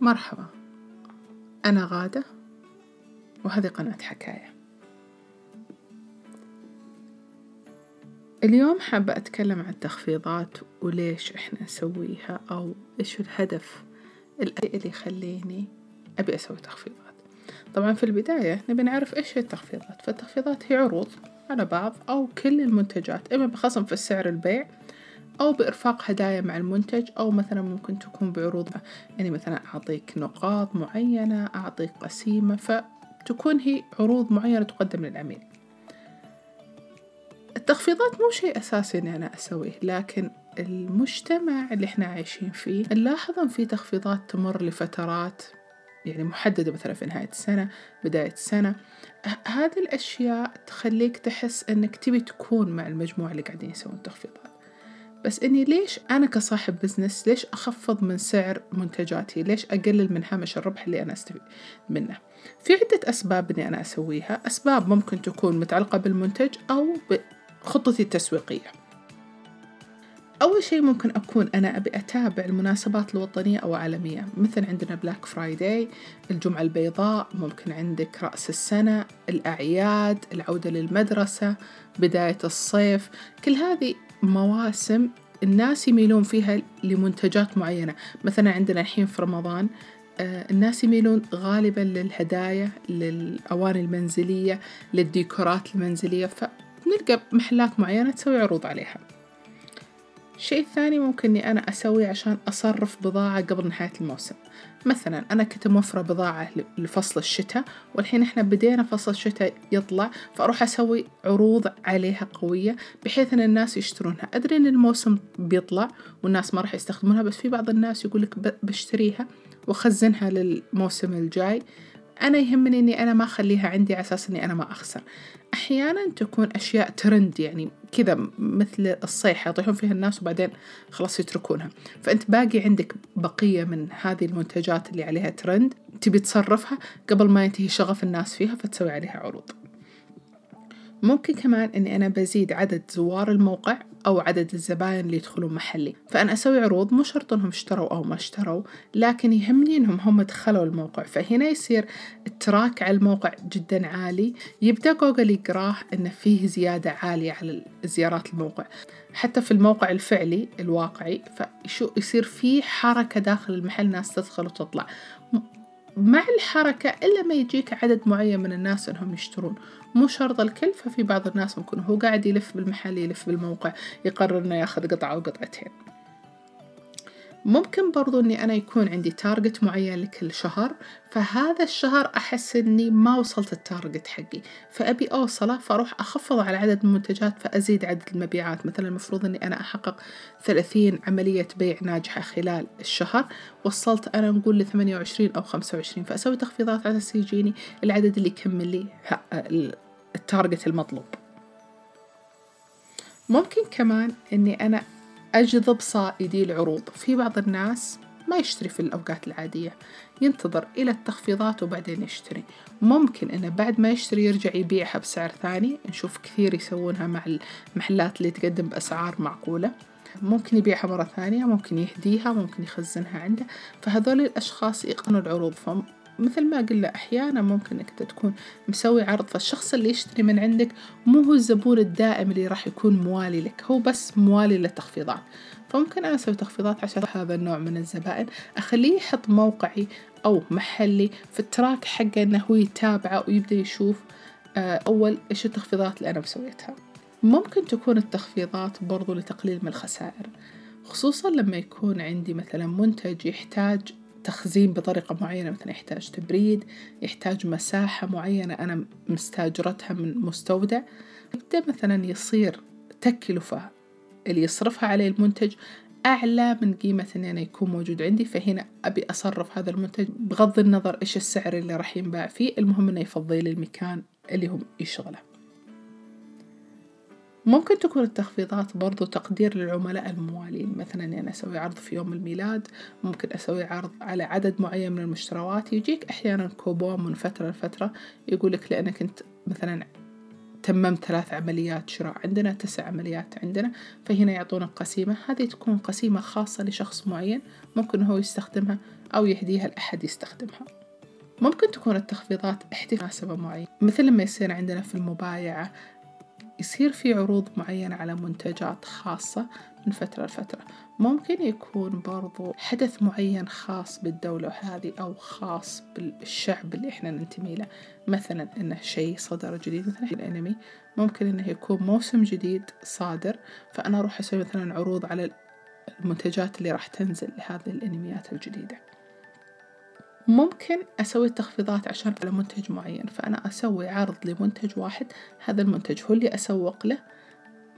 مرحبا. أنا غادة وهذه قناة حكاية. اليوم حابة أتكلم عن التخفيضات وليش إحنا نسويها أو إيش الهدف اللي يخليني أبي أسوي تخفيضات. طبعا في البداية نبي نعرف إيش هي التخفيضات. فالتخفيضات هي عروض على بعض أو كل المنتجات إما بخصم في السعر البيع أو بإرفاق هدايا مع المنتج أو مثلا ممكن تكون بعروض يعني مثلا أعطيك نقاط معينة أعطيك قسيمة فتكون هي عروض معينة تقدم للعميل. التخفيضات مو شيء أساسي إني أنا أسويه لكن المجتمع اللي إحنا عايشين فيه نلاحظ إن في تخفيضات تمر لفترات يعني محددة مثلا في نهاية السنة بداية السنة. هذه الأشياء تخليك تحس إنك تبي تكون مع المجموعة اللي قاعدين يسوون تخفيضات بس إني ليش أنا كصاحب business ليش أخفض من سعر منتجاتي؟ ليش أقلل من هامش الربح اللي أنا أستفيد منه؟ في عدة أسباب إني أنا أسويها. أسباب ممكن تكون متعلقة بالمنتج أو بخطتي التسويقية. أول شيء ممكن أكون أنا أبي أتابع المناسبات الوطنية أو عالمية. مثل عندنا Black Friday الجمعة البيضاء ممكن عندك رأس السنة الأعياد العودة للمدرسة بداية الصيف. كل هذه مواسم الناس يميلون فيها لمنتجات معينة. مثلا عندنا الحين في رمضان آه، الناس يميلون غالبا للهدايا للأواني المنزلية للديكورات المنزلية. فنلقى محلات معينة تسوي عروض عليها. الشيء الثاني ممكن إني أنا أسوي عشان أصرف بضاعة قبل نهاية الموسم. مثلا أنا كنت موفرة بضاعة لفصل الشتاء والحين إحنا بدينا فصل الشتاء يطلع فأروح أسوي عروض عليها قوية بحيث إن الناس يشترونها. أدري إن الموسم بيطلع والناس ما راح يستخدمونها بس في بعض الناس يقولك بشتريها وأخزنها للموسم الجاي. أنا يهمني إني أنا ما أخليها عندي على أساس إني أنا ما أخسر. أحيانا تكون أشياء ترند يعني كذا مثل الصيحة يطيحون فيها الناس وبعدين خلاص يتركونها. فأنت باقي عندك بقية من هذه المنتجات اللي عليها ترند تبي تصرفها قبل ما ينتهي شغف الناس فيها فتسوي عليها عروض. ممكن كمان إني أنا بزيد عدد زوار الموقع أو عدد الزباين اللي يدخلون محلي. فأنا أسوي عروض مو شرط إنهم اشتروا أو ما اشتروا لكن يهمني إنهم هم دخلوا الموقع. فهنا يصير ال traffic على الموقع جدا عالي. يبدأ جوجل يقراه إن فيه زيادة عالية على زيارات الموقع. حتى في الموقع الفعلي الواقعي فشو يصير في حركة داخل المحل ناس تدخل وتطلع. مع الحركة إلا ما يجيك عدد معين من الناس إنهم يشترون. مو شرط الكل ففي بعض الناس ممكن هو قاعد يلف بالمحل يلف بالموقع يقرر إنه ياخذ قطعة أو قطعتين ممكن برضو إني أنا يكون عندي target معين لكل شهر فهذا الشهر أحس إني ما وصلت ال target حقي. فأبي أوصله فأروح أخفض على عدد المنتجات فأزيد عدد المبيعات. مثلا المفروض إني أنا أحقق ثلاثين عملية بيع ناجحة خلال الشهر وصلت أنا نقول وعشرين أو خمسة وعشرين فأسوي تخفيضات على أساس يجيني العدد اللي يكمل لي التارجت المطلوب. ممكن كمان إني أنا أجذب صائدي العروض. في بعض الناس ما يشتري في الأوقات العادية. ينتظر إلى التخفيضات وبعدين يشتري. ممكن إنه بعد ما يشتري يرجع يبيعها بسعر ثاني. نشوف كثير يسوونها مع المحلات اللي تقدم بأسعار معقولة. ممكن يبيعها مرة ثانية ممكن يهديها ممكن يخزنها عنده. فهذول الأشخاص يقنوا العروض. مثل ما قلنا أحيانا ممكن إنك تكون مسوي عرض فالشخص اللي يشتري من عندك مو هو الزبون الدائم اللي راح يكون موالي لك هو بس موالي للتخفيضات. فممكن أنا أسوي تخفيضات عشان هذا النوع من الزبائن. أخليه يحط موقعي أو محلي في التراك حقه إنه هو يتابعه ويبدأ يشوف آه، أول إيش التخفيضات اللي أنا مسويتها. ممكن تكون التخفيضات برضو لتقليل من الخسائر خصوصا لما يكون عندي مثلا منتج يحتاج تخزين بطريقة معينة مثلا يحتاج تبريد يحتاج مساحة معينة أنا مستاجرتها من مستودع. يبدأ مثلا يصير تكلفة اللي يصرفها عليه المنتج أعلى من قيمة إني أنا يكون موجود عندي. فهنا أبي أصرف هذا المنتج بغض النظر إيش السعر اللي راح ينباع فيه المهم إنه يفضي لي المكان اللي هو يشغله. ممكن تكون التخفيضات برضو تقدير للعملاء الموالين. مثلا يعني أسوي عرض في يوم الميلاد ممكن أسوي عرض على عدد معين من المشتروات يجيك أحيانا كوبون من فترة لفترة يقولك لأنك أنت مثلا تممت ثلاث عمليات شراء عندنا تسع عمليات عندنا فهنا يعطونك قسيمة. هذه تكون قسيمة خاصة لشخص معين ممكن هو يستخدمها أو يهديها لأحد يستخدمها. ممكن تكون التخفيضات احتفال مناسبة معينة. مثل لما يصير عندنا في المبايعة يصير في عروض معينة على منتجات خاصة من فترة لفترة. ممكن يكون برضو حدث معين خاص بالدولة هذه أو خاص بالشعب اللي إحنا ننتمي له. مثلا إنه شيء صدر جديد مثلا الأنمي. ممكن إنه يكون موسم جديد صادر فأنا أروح أسوي مثلا عروض على المنتجات اللي راح تنزل لهذه الأنميات الجديدة. ممكن أسوي تخفيضات عشان على منتج معين فأنا أسوي عرض لمنتج واحد هذا المنتج هو اللي أسوق له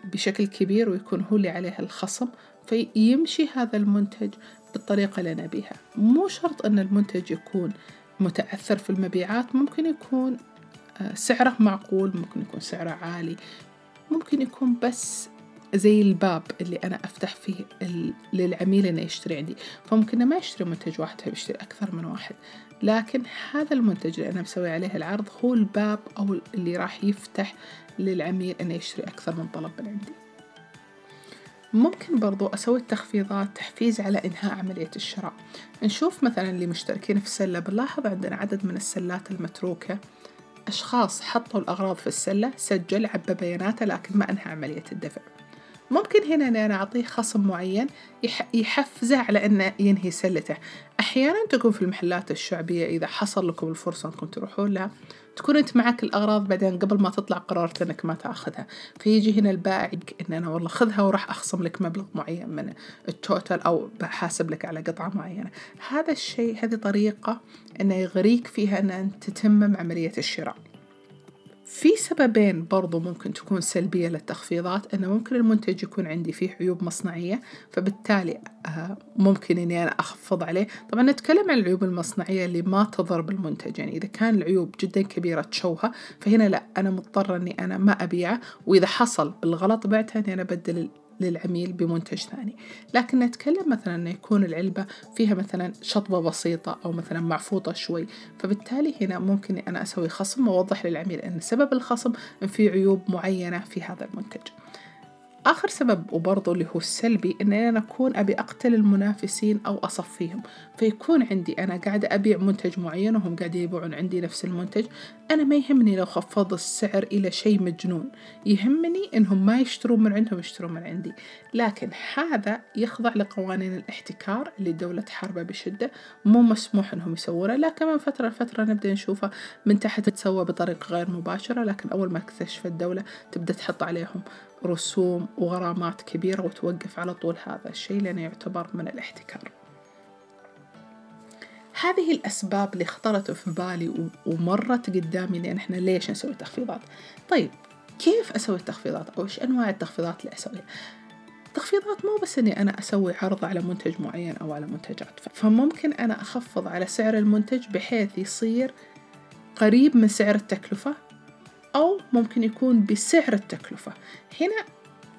بشكل كبير ويكون هو اللي عليه الخصم فيمشي هذا المنتج بالطريقة اللي نبيها مو شرط أن المنتج يكون متأثر في المبيعات ممكن يكون آه، سعره معقول ممكن يكون سعره عالي ممكن يكون بس زي الباب اللي أنا أفتح فيه للعميل إنه يشتري عندي. فممكن ما يشتري منتج واحد فيشتري أكثر من واحد. لكن هذا المنتج اللي أنا مسوي عليه العرض هو الباب أو اللي راح يفتح للعميل إنه يشتري أكثر من طلب من عندي. ممكن برضو أسوي تخفيضات تحفيز على إنهاء عملية الشراء. نشوف مثلا اللي مشتركين في السلة. بنلاحظ عندنا عدد من السلات المتروكة. أشخاص حطوا الأغراض في السلة سجل عبى بياناته لكن ما أنهى عملية الدفع. ممكن هنا أنا أعطيه خصم معين يحفزه على أنه ينهي سلته. أحيانا تكون في المحلات الشعبية إذا حصل لكم الفرصة أنكم تروحون لها تكون أنت معك الأغراض بعدين قبل ما تطلع قررت أنك ما تأخذها. فيجي هنا البائع إن أنا والله خذها وراح أخصم لك مبلغ معين من التوتال أو بحاسب لك على قطعة معينة. هذا الشيء هذه طريقة أنه يغريك فيها أن أنت تتمم عملية الشراء. في سببين برضو ممكن تكون سلبية للتخفيضات أنه ممكن المنتج يكون عندي فيه عيوب مصنعية فبالتالي آه، ممكن إني أنا أخفض عليه. طبعا نتكلم عن العيوب المصنعية اللي ما تضر بالمنتج يعني إذا كان العيوب جدا كبيرة تشوهة فهنا لا أنا مضطرة إني أنا ما أبيعه وإذا حصل بالغلط بعتها إني أنا أبدل للعميل بمنتج ثاني. لكن نتكلم مثلا أنه يكون العلبة فيها مثلا شطبة بسيطة أو مثلا معفوطة شوي. فبالتالي هنا ممكن أنا أسوي خصم وأوضح للعميل أن سبب الخصم أن في عيوب معينة في هذا المنتج. آخر سبب وبرضه اللي هو السلبي إن أنا أكون أبي أقتل المنافسين أو أصفيهم. فيكون عندي أنا قاعدة أبيع منتج معين وهم قاعدين يبيعون عندي نفس المنتج أنا ما يهمني لو خفض السعر إلى شيء مجنون. يهمني إنهم ما يشترون من عندهم يشترون من عندي. لكن هذا يخضع لقوانين الاحتكار اللي الدولة تحاربه بشدة. مو مسموح إنهم يسوونه. لكن من فترة لفترة نبدأ نشوفه من تحت تسوى بطريقة غير مباشرة. لكن أول ما اكتشف الدولة تبدأ تحط عليهم رسوم وغرامات كبيرة وتوقف على طول هذا الشيء لأنه يعتبر من الاحتكار. هذه الأسباب اللي خطرت في بالي ومرت قدامي لأن إحنا ليش نسوي تخفيضات؟ طيب كيف أسوي التخفيضات؟ أو إيش أنواع التخفيضات اللي أسويها. تخفيضات مو بس إني أنا أسوي عرض على منتج معين أو على منتجات فممكن أنا أخفض على سعر المنتج بحيث يصير قريب من سعر التكلفة أو ممكن يكون بسعر التكلفة. هنا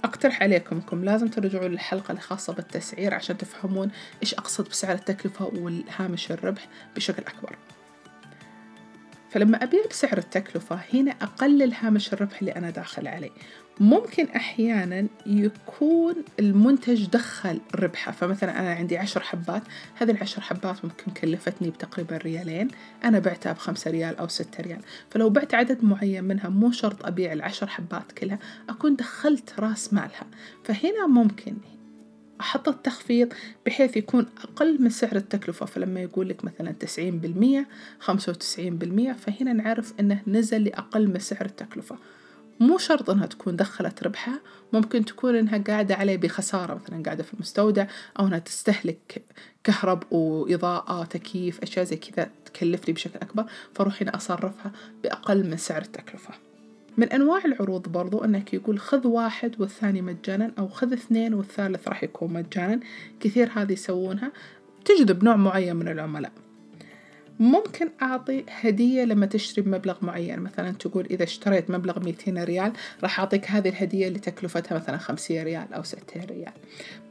أقترح عليكم أنكم لازم ترجعوا للحلقة الخاصة بالتسعير عشان تفهمون إيش أقصد بسعر التكلفة والهامش الربح بشكل أكبر. فلما أبيع بسعر التكلفة هنا أقلل هامش الربح اللي أنا داخل عليه. ممكن أحيانا يكون المنتج دخل ربحه. فمثلا أنا عندي عشر حبات هذه العشر حبات ممكن كلفتني بتقريبا ريالين. أنا بعتها بخمسة ريال أو ستة ريال. فلو بعت عدد معين منها مو شرط أبيع العشر حبات كلها أكون دخلت رأس مالها. فهنا ممكن أحط التخفيض بحيث يكون أقل من سعر التكلفة. فلما يقول لك مثلا تسعين بالمية خمسة وتسعين بالمية فهنا نعرف أنه نزل لأقل من سعر التكلفة. مو شرط إنها تكون دخلت ربحها ممكن تكون إنها قاعدة عليه بخسارة مثلا قاعدة في المستودع أو إنها تستهلك كهرب وإضاءة تكييف أشياء زي كذا تكلفني بشكل أكبر فأروح هنا أصرفها بأقل من سعر التكلفة. من أنواع العروض برضو إنك يقول خذ واحد والثاني مجانا أو خذ اثنين والثالث راح يكون مجانا كثير هذه يسوونها تجذب نوع معين من العملاء. ممكن أعطي هدية لما تشتري بمبلغ معين. مثلا تقول إذا اشتريت مبلغ 200 ريال راح أعطيك هذه الهدية اللي تكلفتها مثلا 50 ريال أو 60 ريال.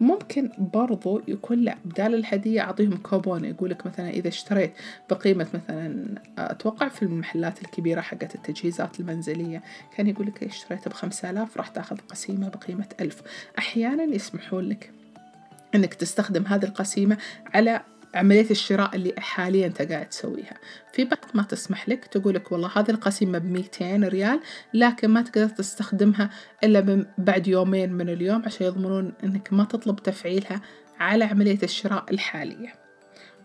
ممكن برضو يكون لا بدال الهدية أعطيهم كوبون يقولك مثلا إذا اشتريت بقيمة مثلا أتوقع في المحلات الكبيرة حقت التجهيزات المنزلية كان يقولك اشتريت بخمسة آلاف راح تأخذ قسيمة بقيمة ألف. أحيانا يسمحون لك إنك تستخدم هذه القسيمة على عملية الشراء اللي حاليا أنت قاعد تسويها. في بعض ما تسمح لك تقولك والله هذه القسيمة بميتين ريال لكن ما تقدر تستخدمها إلا بعد يومين من اليوم عشان يضمنون أنك ما تطلب تفعيلها على عملية الشراء الحالية.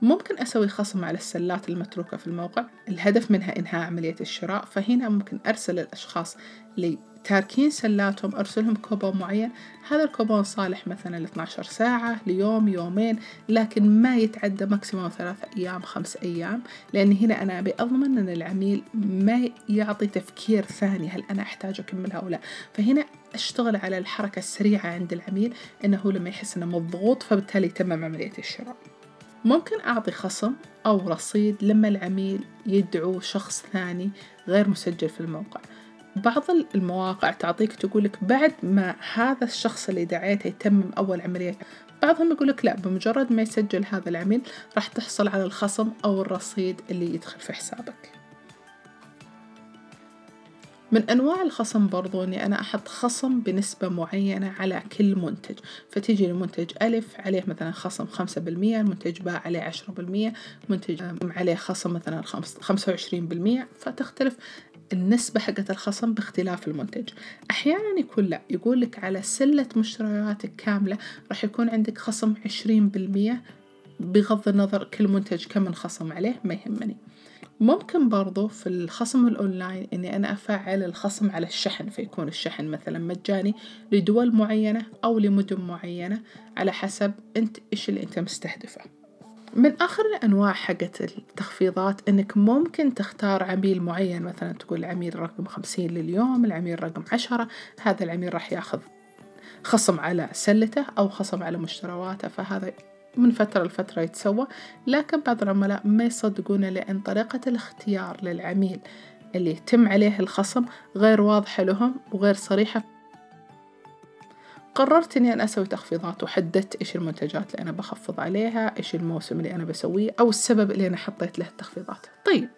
ممكن أسوي خصم على السلات المتروكة في الموقع. الهدف منها إنهاء عملية الشراء فهنا ممكن أرسل الأشخاص اللي تاركين سلاتهم أرسلهم كوبون معين. هذا الكوبون صالح مثلا ل 12 ساعة ليوم يومين لكن ما يتعدى ماكسيموم ثلاث أيام خمس أيام. لأن هنا أنا أبي أضمن أن العميل ما يعطي تفكير ثاني هل أنا أحتاج أكملها أو لا. فهنا أشتغل على الحركة السريعة عند العميل أنه لما يحس أنه مضغوط فبالتالي يتمم عملية الشراء. ممكن أعطي خصم أو رصيد لما العميل يدعو شخص ثاني غير مسجل في الموقع. بعض المواقع تعطيك تقولك بعد ما هذا الشخص اللي دعيته يتمم أول عملية بعضهم يقولك لا بمجرد ما يسجل هذا العميل راح تحصل على الخصم أو الرصيد اللي يدخل في حسابك. من أنواع الخصم برضو أني أنا أحط خصم بنسبة معينة على كل منتج. فتيجي المنتج ألف عليه مثلا خصم خمسة بالمية المنتج باء عليه عشرة بالمية منتج عليه خصم مثلا خمسة وعشرين بالمية فتختلف. النسبة حقت الخصم باختلاف المنتج. أحيانا يكون لا يقول لك على سلة مشترياتك كاملة راح يكون عندك خصم عشرين بالمية بغض النظر كل منتج كم انخصم عليه ما يهمني. ممكن برضو في الخصم الأونلاين إني أنا أفعل الخصم على الشحن فيكون الشحن مثلا مجاني لدول معينة أو لمدن معينة على حسب أنت إيش اللي أنت مستهدفه. من آخر الأنواع حقت التخفيضات إنك ممكن تختار عميل معين مثلا تقول العميل رقم خمسين لليوم العميل رقم عشرة هذا العميل راح ياخذ خصم على سلته أو خصم على مشترواته فهذا من فترة لفترة يتسوى. لكن بعض العملاء ما يصدقونه لأن طريقة الاختيار للعميل اللي يتم عليه الخصم غير واضحة لهم وغير صريحة. قررت إني أنا أسوي تخفيضات وحددت إيش المنتجات اللي أنا بخفض عليها إيش الموسم اللي أنا بسويه أو السبب اللي أنا حطيت له التخفيضات. طيب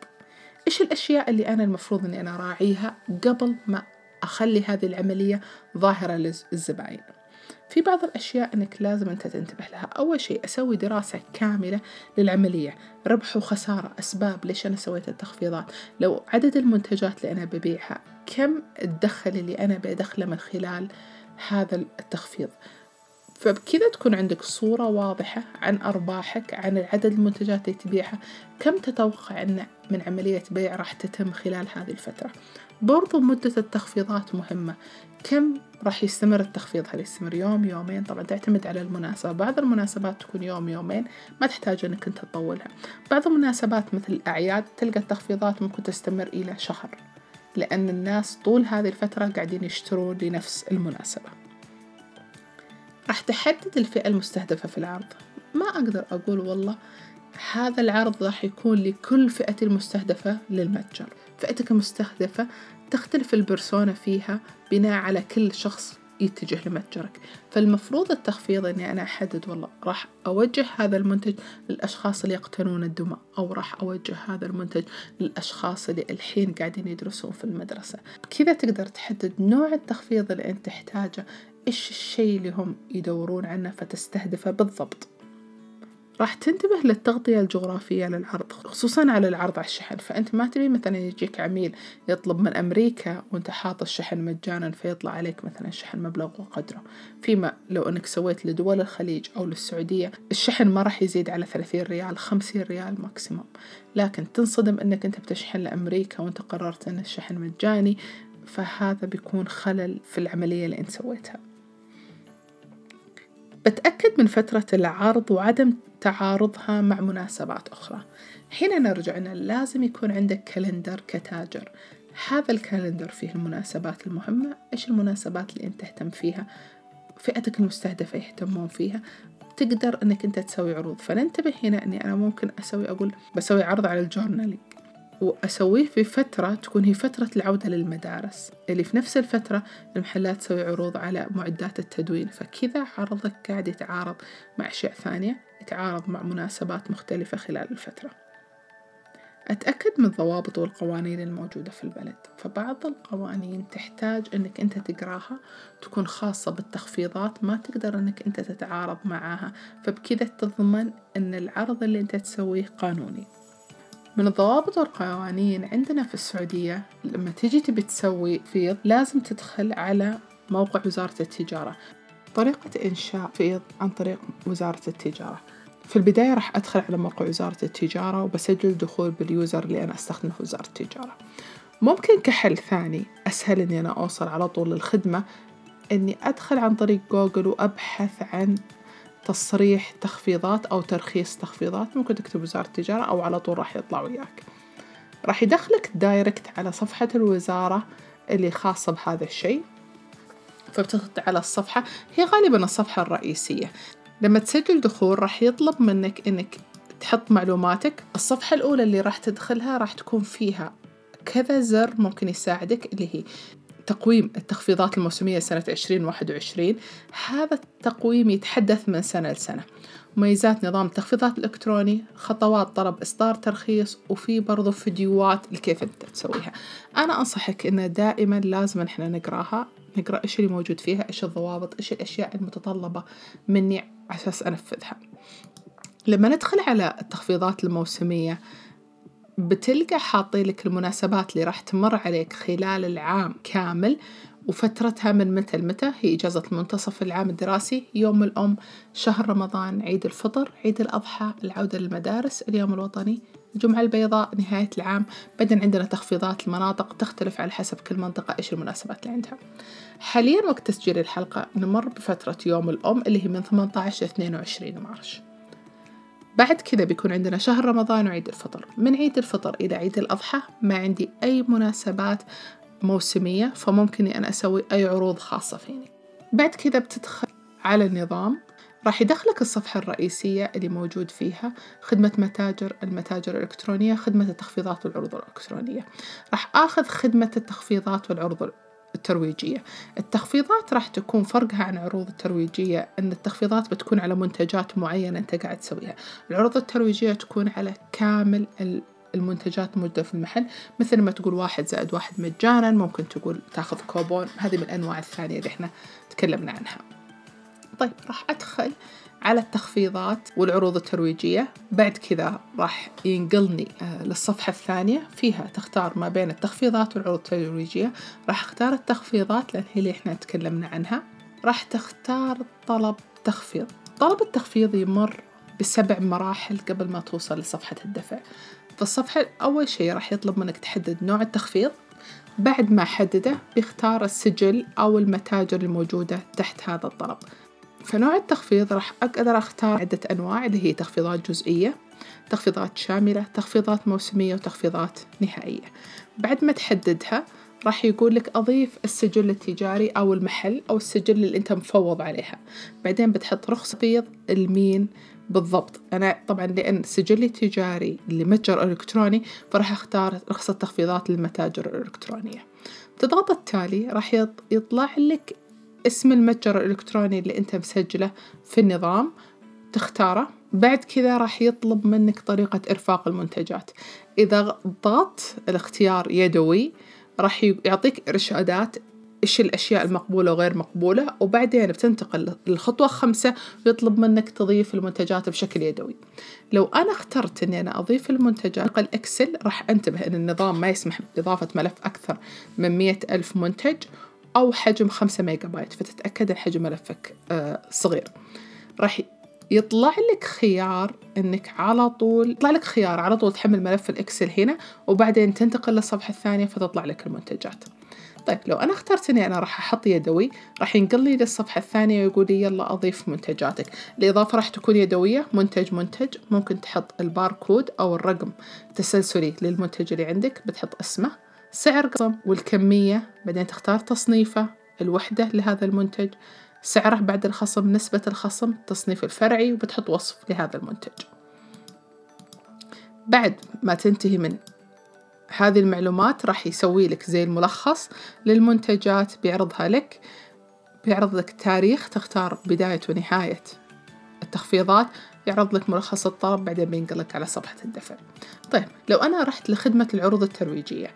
إيش الأشياء اللي أنا المفروض إني أنا أراعيها قبل ما أخلي هذه العملية ظاهرة للزباين؟ في بعض الأشياء أنك لازم أنت تنتبه لها. أول شيء أسوي دراسة كاملة للعملية. ربح وخسارة أسباب ليش أنا سويت التخفيضات. لو عدد المنتجات اللي أنا ببيعها كم الدخل اللي أنا بدخله من خلال هذا التخفيض. فبكذا تكون عندك صورة واضحة عن أرباحك عن عدد المنتجات اللي تبيعها كم تتوقع أن من عملية بيع راح تتم خلال هذه الفترة. برضو مدة التخفيضات مهمة. كم راح يستمر التخفيض؟ هل يستمر يوم يومين؟ طبعا تعتمد على المناسبة. بعض المناسبات تكون يوم يومين ما تحتاج إنك أنت تطولها. بعض المناسبات مثل الأعياد تلقى التخفيضات ممكن تستمر إلى شهر. لأن الناس طول هذه الفترة قاعدين يشترون لنفس المناسبة. راح تحدد الفئة المستهدفة في العرض. ما أقدر أقول والله هذا العرض راح يكون لكل فئة المستهدفة للمتجر. فئتك المستهدفة تختلف البرسونا فيها بناء على كل شخص يتجه لمتجرك. فالمفروض التخفيض إني أنا أحدد والله راح أوجه هذا المنتج للأشخاص اللي يقتنون الدماء أو راح أوجه هذا المنتج للأشخاص اللي الحين قاعدين يدرسون في المدرسة. كذا تقدر تحدد نوع التخفيض اللي أنت تحتاجه إيش الشيء اللي هم يدورون عنه فتستهدفه بالضبط. راح تنتبه للتغطية الجغرافية للعرض خصوصا على العرض على الشحن. فأنت ما تبي مثلا يجيك عميل يطلب من أمريكا وأنت حاط الشحن مجانا فيطلع عليك مثلا الشحن مبلغ وقدره. فيما لو أنك سويت لدول الخليج أو للسعودية الشحن ما راح يزيد على ثلاثين ريال خمسين ريال maximum لكن تنصدم أنك أنت بتشحن لأمريكا وأنت قررت أن الشحن مجاني فهذا بيكون خلل في العملية اللي أنت سويتها. بتأكد من فترة العرض وعدم تعارضها مع مناسبات أخرى. هنا نرجع أن لازم يكون عندك calendar كتاجر. هذا ال calendar فيه المناسبات المهمة إيش المناسبات اللي أنت تهتم فيها؟ فئتك المستهدفة يهتمون فيها. تقدر إنك أنت تسوي عروض. فننتبه هنا إني أنا ممكن أسوي أقول بسوي عرض على ال journaling وأسويه في فترة تكون هي فترة العودة للمدارس. اللي في نفس الفترة المحلات تسوي عروض على معدات التدوين. فكذا عرضك قاعد يتعارض مع أشياء ثانية. يتعارض مع مناسبات مختلفة خلال الفترة. أتأكد من الضوابط والقوانين الموجودة في البلد. فبعض القوانين تحتاج أنك أنت تقراها تكون خاصة بالتخفيضات ما تقدر أنك أنت تتعارض معاها. فبكذا تضمن أن العرض اللي أنت تسويه قانوني. من الضوابط والقوانين عندنا في السعودية لما تجي تبي تسوي فيض لازم تدخل على موقع وزارة التجارة. طريقة إنشاء فيض عن طريق وزارة التجارة. في البداية راح أدخل على موقع وزارة التجارة وبسجل دخول باليوزر اللي أنا أستخدمه في وزارة التجارة. ممكن كحل ثاني أسهل إني أنا أوصل على طول للخدمة إني أدخل عن طريق جوجل وأبحث عن تصريح تخفيضات أو ترخيص تخفيضات. ممكن تكتب وزارة التجارة أو على طول راح يطلع وياك. راح يدخلك دايركت على صفحة الوزارة اللي خاصة بهذا الشيء. فبتضغط على الصفحة هي غالبا الصفحة الرئيسية. لما تسجل دخول راح يطلب منك إنك تحط معلوماتك. الصفحة الأولى اللي راح تدخلها راح تكون فيها كذا زر ممكن يساعدك اللي هي تقويم التخفيضات الموسمية سنة 2021 هذا التقويم يتحدث من سنة لسنة. مميزات نظام التخفيضات الإلكتروني خطوات طلب إصدار ترخيص وفي برضو فيديوهات لكيف أنت تسويها. أنا أنصحك أنه دائما لازم إحنا نقراها نقرأ إيش اللي موجود فيها إيش الضوابط إيش الأشياء المتطلبة مني أساس أنفذها لما ندخل على التخفيضات الموسمية بتلقى حاطين لك المناسبات اللي راح تمر عليك خلال العام كامل وفترتها من متى لمتى هي إجازة منتصف العام الدراسي يوم الأم شهر رمضان عيد الفطر عيد الأضحى العودة للمدارس اليوم الوطني الجمعة البيضاء نهاية العام. بعدين عندنا تخفيضات المناطق تختلف على حسب كل منطقة إيش المناسبات اللي عندها. حاليا وقت تسجيل الحلقة نمر بفترة يوم الأم اللي هي من 18 ل 22 مارش بعد كذا بيكون عندنا شهر رمضان وعيد الفطر. من عيد الفطر إلى عيد الأضحى ما عندي أي مناسبات موسمية فممكن أن أسوي أي عروض خاصة فيني. بعد كذا بتدخل على النظام راح يدخلك الصفحة الرئيسية اللي موجود فيها خدمة متاجر المتاجر الإلكترونية خدمة التخفيضات والعروض الإلكترونية. راح آخذ خدمة التخفيضات والعروض الترويجية. التخفيضات راح تكون فرقها عن عروض الترويجية أن التخفيضات بتكون على منتجات معينة أنت قاعد تسويها. العروض الترويجية تكون على كامل المنتجات الموجودة في المحل. مثل ما تقول واحد زائد واحد مجانا ممكن تقول تاخذ كوبون. هذه من الأنواع الثانية اللي إحنا تكلمنا عنها. طيب راح أدخل على التخفيضات والعروض الترويجية. بعد كذا راح ينقلني آه، للصفحة الثانية. فيها تختار ما بين التخفيضات والعروض الترويجية. راح أختار التخفيضات لأن هي اللي إحنا تكلمنا عنها. راح تختار طلب تخفيض. طلب التخفيض يمر بسبع مراحل قبل ما توصل لصفحة الدفع. فالصفحة أول شيء راح يطلب منك تحدد نوع التخفيض بعد ما حدده بيختار السجل أو المتاجر الموجودة تحت هذا الطلب. فنوع التخفيض راح أقدر أختار عدة أنواع اللي هي تخفيضات جزئية تخفيضات شاملة تخفيضات موسمية وتخفيضات نهائية. بعد ما تحددها راح يقول لك أضيف السجل التجاري أو المحل أو السجل اللي أنت مفوض عليها. بعدين بتحط رخصة بيض المين بالضبط. أنا طبعا لأن سجلي تجاري لمتجر إلكتروني فراح أختار رخصة تخفيضات للمتاجر الإلكترونية. تضغط التالي راح يطلع لك اسم المتجر الإلكتروني اللي أنت مسجله في النظام تختاره. بعد كذا راح يطلب منك طريقة إرفاق المنتجات. إذا ضغطت الاختيار يدوي راح يعطيك إرشادات إيش الأشياء المقبولة وغير مقبولة وبعدين بتنتقل للخطوة خمسة ويطلب منك تضيف المنتجات بشكل يدوي. لو أنا اخترت أني أنا أضيف المنتجات ال Excel راح أنتبه أن النظام ما يسمح بإضافة ملف أكثر من مية ألف منتج أو حجم خمسة ميجا بايت فتتأكد أن حجم ملفك آه صغير. راح يطلع لك خيار إنك على طول يطلع لك خيار على طول تحمل ملف ال Excel هنا وبعدين تنتقل للصفحة الثانية فتطلع لك المنتجات. طيب لو أنا اخترت إني أنا راح أحط يدوي راح ينقلني للصفحة الثانية ويقول لي يلا أضيف منتجاتك. الإضافة راح تكون يدوية منتج منتج. ممكن تحط الباركود أو الرقم تسلسلي للمنتج اللي عندك بتحط اسمه سعر قسم والكمية بعدين تختار تصنيفه الوحدة لهذا المنتج. سعره بعد الخصم نسبة الخصم التصنيف الفرعي وبتحط وصف لهذا المنتج. بعد ما تنتهي من هذه المعلومات راح يسوي لك زي الملخص للمنتجات بيعرضها لك بيعرض لك تاريخ تختار بداية ونهاية التخفيضات يعرض لك ملخص الطلب بعدين بينقلك على صفحة الدفع. طيب لو أنا رحت لخدمة العروض الترويجية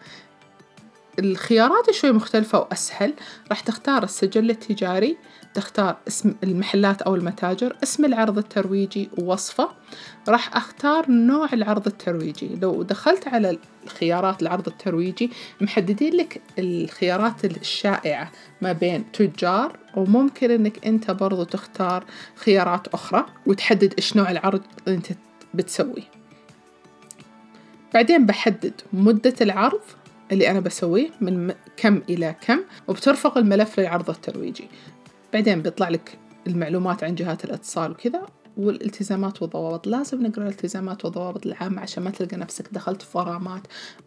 الخيارات شوي مختلفة وأسهل. راح تختار السجل التجاري تختار اسم المحلات أو المتاجر اسم العرض الترويجي ووصفه. راح أختار نوع العرض الترويجي. لو دخلت على الخيارات العرض الترويجي محددين لك الخيارات الشائعة ما بين تجار وممكن أنك أنت برضو تختار خيارات أخرى وتحدد إيش نوع العرض أنت بتسويه. بعدين بحدد مدة العرض اللي أنا بسويه من كم إلى كم وبترفق الملف للعرض الترويجي. بعدين بيطلع لك المعلومات عن جهات الاتصال وكذا والالتزامات والضوابط. لازم نقرأ الالتزامات والضوابط العامة عشان ما تلقى نفسك دخلت في غرامات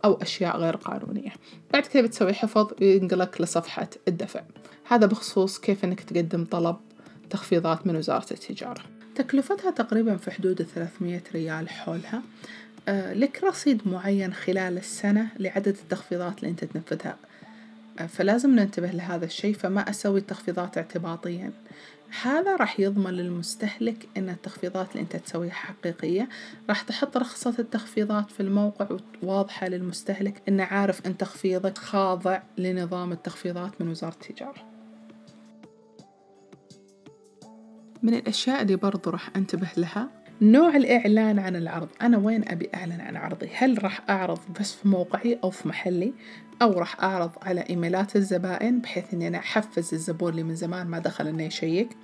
أو أشياء غير قانونية. بعد كذا بتسوي حفظ ينقلك لصفحة الدفع. هذا بخصوص كيف أنك تقدم طلب تخفيضات من وزارة التجارة. تكلفتها تقريبا في حدود 300 ريال حولها. لك رصيد معين خلال السنة لعدد التخفيضات اللي أنت تنفذها. آه، فلازم ننتبه لهذا الشيء فما أسوي التخفيضات اعتباطيا. هذا راح يضمن للمستهلك أن التخفيضات اللي أنت تسويها حقيقية. راح تحط رخصة التخفيضات في الموقع واضحة للمستهلك أنه عارف أن تخفيضك خاضع لنظام التخفيضات من وزارة التجارة. من الأشياء اللي برضو راح أنتبه لها نوع الإعلان عن العرض. أنا وين أبي أعلن عن عرضي؟ هل راح أعرض بس في موقعي أو في محلي؟ أو راح أعرض على إيميلات الزبائن بحيث إني أنا أحفز الزبون اللي من زمان ما دخل إنه يشيك؟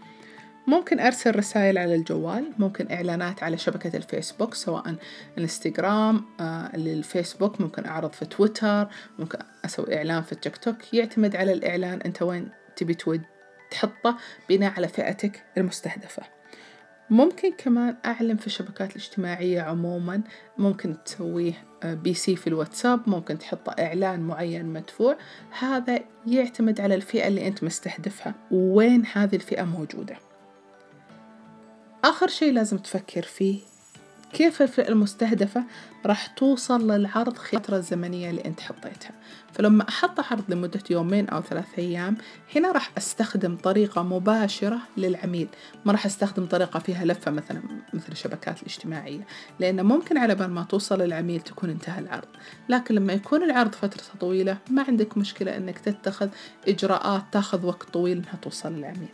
ممكن أرسل رسائل على الجوال ممكن إعلانات على شبكة الفيسبوك سواء انستغرام آه للفيسبوك ممكن أعرض في تويتر ممكن أسوي إعلان في التيك توك. يعتمد على الإعلان أنت وين تبي تود تحطه بناء على فئتك المستهدفة. ممكن كمان أعلن في الشبكات الاجتماعية عموما ممكن تسويه آه، بي سي في الواتساب ممكن تحط إعلان معين مدفوع. هذا يعتمد على الفئة اللي أنت مستهدفها وين هذه الفئة موجودة. آخر شيء لازم تفكر فيه كيف الفئة المستهدفة راح توصل للعرض خلال الفترة الزمنية اللي أنت حطيتها. فلما أحط عرض لمدة يومين أو ثلاثة أيام هنا راح أستخدم طريقة مباشرة للعميل. ما راح أستخدم طريقة فيها لفة مثلا مثل الشبكات الاجتماعية لأن ممكن على بال ما توصل للعميل تكون انتهى العرض. لكن لما يكون العرض فترة طويلة ما عندك مشكلة أنك تتخذ إجراءات تاخذ وقت طويل أنها توصل للعميل.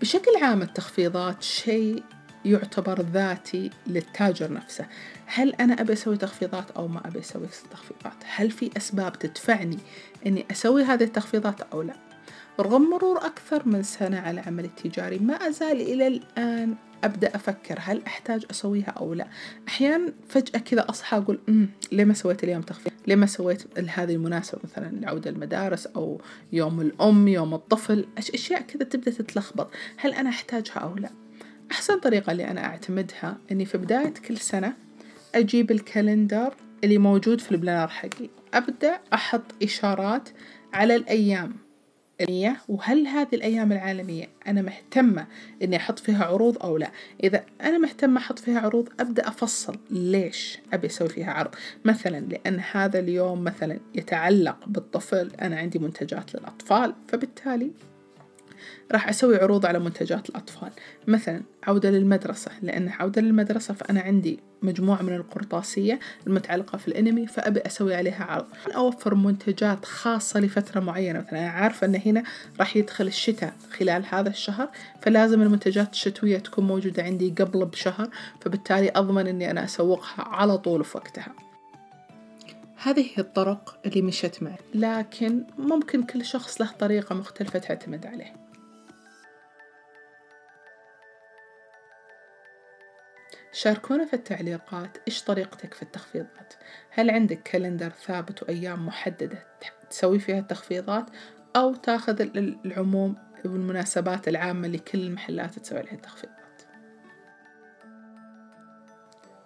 بشكل عام التخفيضات شيء يعتبر ذاتي للتاجر نفسه. هل أنا أبي أسوي تخفيضات أو ما أبي أسوي تخفيضات؟ هل في أسباب تدفعني أني أسوي هذه التخفيضات أو لا؟ رغم مرور أكثر من سنة على عملي التجاري ما أزال إلى الآن أبدأ أفكر هل أحتاج أسويها أو لا. أحيانا فجأة كذا أصحى أقول أمم ليه ما سويت اليوم تخفيض؟ ليه ما سويت هذه المناسبة مثلا العودة المدارس أو يوم الأم يوم الطفل؟ أشياء كذا تبدأ تتلخبط. هل أنا أحتاجها أو لا؟ أحسن طريقة اللي أنا أعتمدها إني في بداية كل سنة أجيب ال calendar اللي موجود في ال planner حقي. أبدأ أحط إشارات على الأيام وهل هذه الأيام العالمية أنا مهتمة إني أحط فيها عروض أو لا؟ إذا أنا مهتمة أحط فيها عروض أبدأ أفصل ليش أبي أسوي فيها عرض؟ مثلا لأن هذا اليوم مثلا يتعلق بالطفل أنا عندي منتجات للأطفال فبالتالي راح أسوي عروض على منتجات الأطفال. مثلا عودة للمدرسة لأن عودة للمدرسة فأنا عندي مجموعة من القرطاسية المتعلقة في الأنمي فأبي أسوي عليها عرض أوفر منتجات خاصة لفترة معينة مثلا أنا عارفة أن هنا راح يدخل الشتاء خلال هذا الشهر فلازم المنتجات الشتوية تكون موجودة عندي قبل بشهر فبالتالي أضمن أني أنا أسوقها على طول في وقتها. هذه هي الطرق اللي مشت معي. لكن ممكن كل شخص له طريقة مختلفة تعتمد عليه. شاركونا في التعليقات إيش طريقتك في التخفيضات؟ هل عندك كالندر ثابت وأيام محددة تسوي فيها التخفيضات؟ أو تاخذ العموم والمناسبات العامة لكل المحلات تسوي عليها التخفيضات.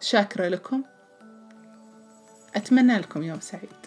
شاكرة لكم. أتمنى لكم يوم سعيد.